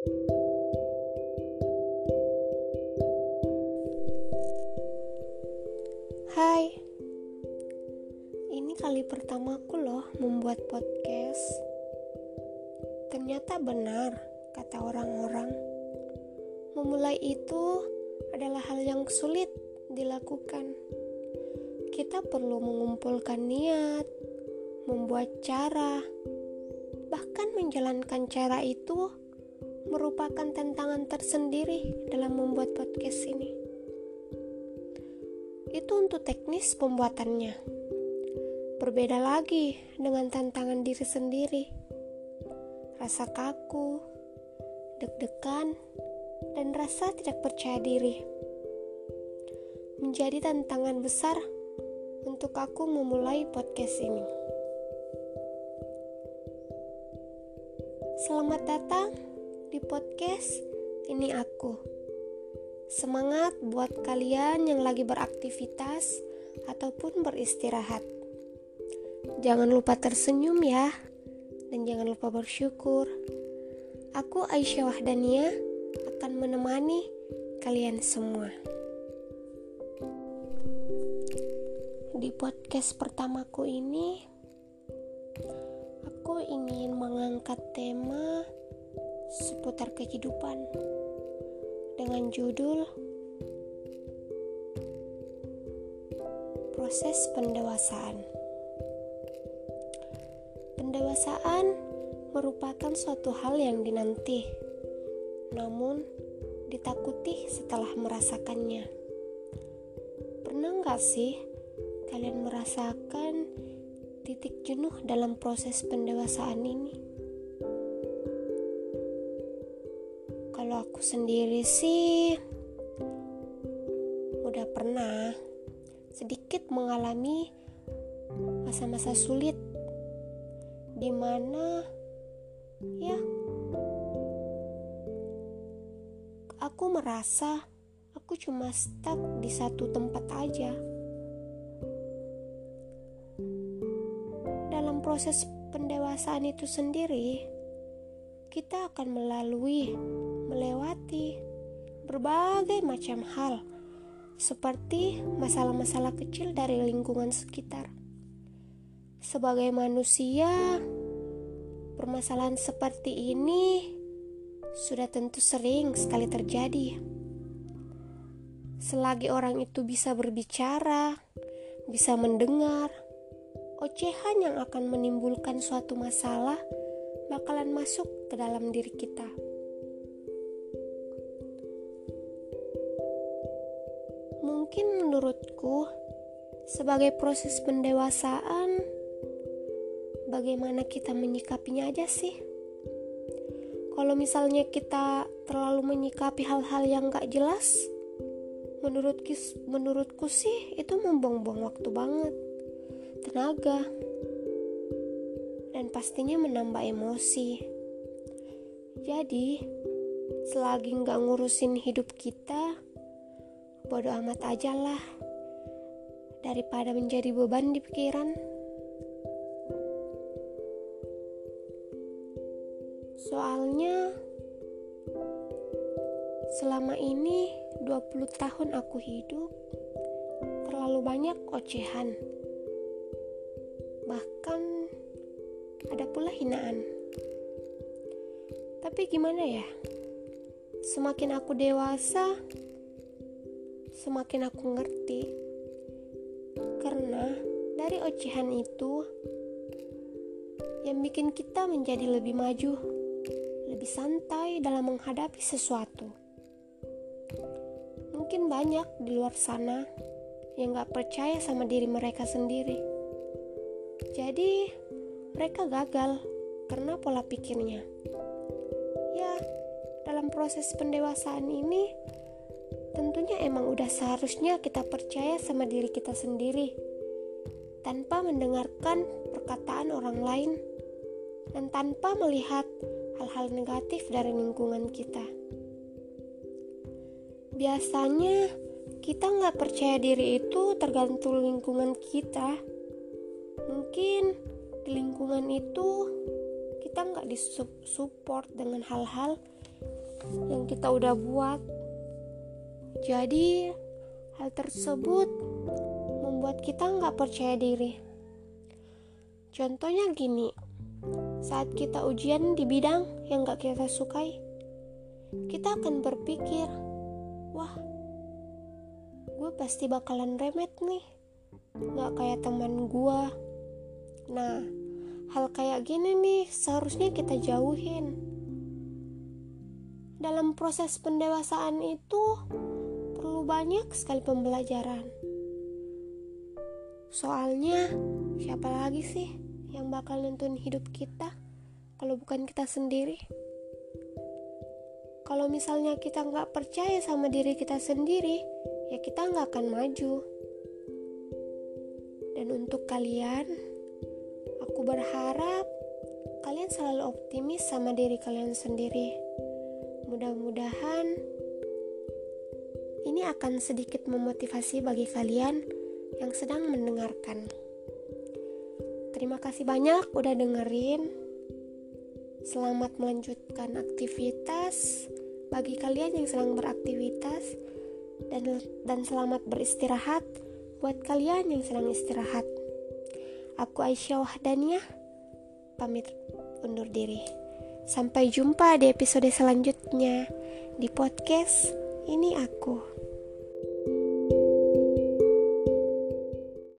Hai, ini kali pertamaku loh membuat podcast. Ternyata benar, kata orang-orang, memulai itu adalah hal yang sulit dilakukan. Kita perlu mengumpulkan niat, membuat cara, bahkan menjalankan cara itu merupakan tantangan tersendiri dalam membuat podcast ini. Itu untuk teknis pembuatannya. Berbeda lagi dengan tantangan diri sendiri. Rasa kaku, deg-degan, dan rasa tidak percaya diri. Menjadi tantangan besar untuk aku memulai podcast ini. Selamat datang di podcast ini aku. Semangat buat kalian yang lagi beraktivitas ataupun beristirahat. Jangan lupa tersenyum ya, dan jangan lupa bersyukur. Aku Aisyah Wahdania akan menemani kalian semua. Di podcast pertamaku ini, aku ingin mengangkat tema seputar kehidupan dengan judul Proses Pendewasaan. Pendewasaan merupakan suatu hal yang dinanti, namun ditakuti setelah merasakannya. Pernah nggak sih kalian merasakan titik jenuh dalam proses pendewasaan ini? Aku sendiri sih udah pernah sedikit mengalami masa-masa sulit di mana ya aku merasa aku cuma stuck di satu tempat aja. proses pendewasaan itu sendiri, kita akan melalui, melewati berbagai macam hal, seperti masalah-masalah kecil dari lingkungan sekitar. Sebagai manusia, permasalahan seperti ini sudah tentu sering sekali terjadi. Selagi orang itu bisa berbicara, bisa mendengar, ocehan yang akan menimbulkan suatu masalah bakalan masuk ke dalam diri kita. Menurutku, sebagai proses pendewasaan, bagaimana kita menyikapinya aja sih? Kalau misalnya kita terlalu menyikapi hal-hal yang gak jelas, menurutku, menurutku sih itu membuang-buang waktu banget tenaga, dan pastinya menambah emosi. Jadi, selagi nggak ngurusin hidup kita, bodo amat aja lah daripada menjadi beban di pikiran. Soalnya selama ini 20 tahun aku hidup terlalu banyak ocehan bahkan ada pula hinaan. Tapi gimana ya? Semakin aku dewasa, semakin aku ngerti. Karena dari ocehan itu yang bikin kita menjadi lebih maju, lebih santai dalam menghadapi sesuatu. Mungkin banyak di luar sana yang gak percaya sama diri mereka sendiri jadi, mereka gagal karena pola pikirnya. Ya, dalam proses pendewasaan ini, tentunya emang udah seharusnya kita percaya sama diri kita sendiri tanpa mendengarkan perkataan orang lain dan tanpa melihat hal-hal negatif dari lingkungan kita. Biasanya kita nggak percaya diri itu tergantung lingkungan kita mungkin di lingkungan itu kita nggak disupport dengan hal-hal yang kita udah buat. Jadi, hal tersebut membuat kita nggak percaya diri. Contohnya gini, saat kita ujian di bidang yang nggak kita sukai, kita akan berpikir, wah, gue pasti bakalan remet nih, nggak kayak teman gue. Nah, hal kayak gini nih seharusnya kita jauhin. Dalam proses pendewasaan itu banyak sekali pembelajaran. Soalnya, siapa lagi sih yang bakal nentuin hidup kita kalau bukan kita sendiri? Kalau misalnya kita nggak percaya sama diri kita sendiri, ya kita nggak akan maju. Dan untuk kalian, aku berharap kalian selalu optimis sama diri kalian sendiri. Mudah-mudahan ini akan sedikit memotivasi bagi kalian yang sedang mendengarkan. Terima kasih banyak udah dengerin. Selamat melanjutkan aktivitas bagi kalian yang sedang beraktivitas dan dan selamat beristirahat buat kalian yang sedang istirahat. Aku Aisyah Wahdania pamit undur diri. Sampai jumpa di episode selanjutnya di podcast ini aku.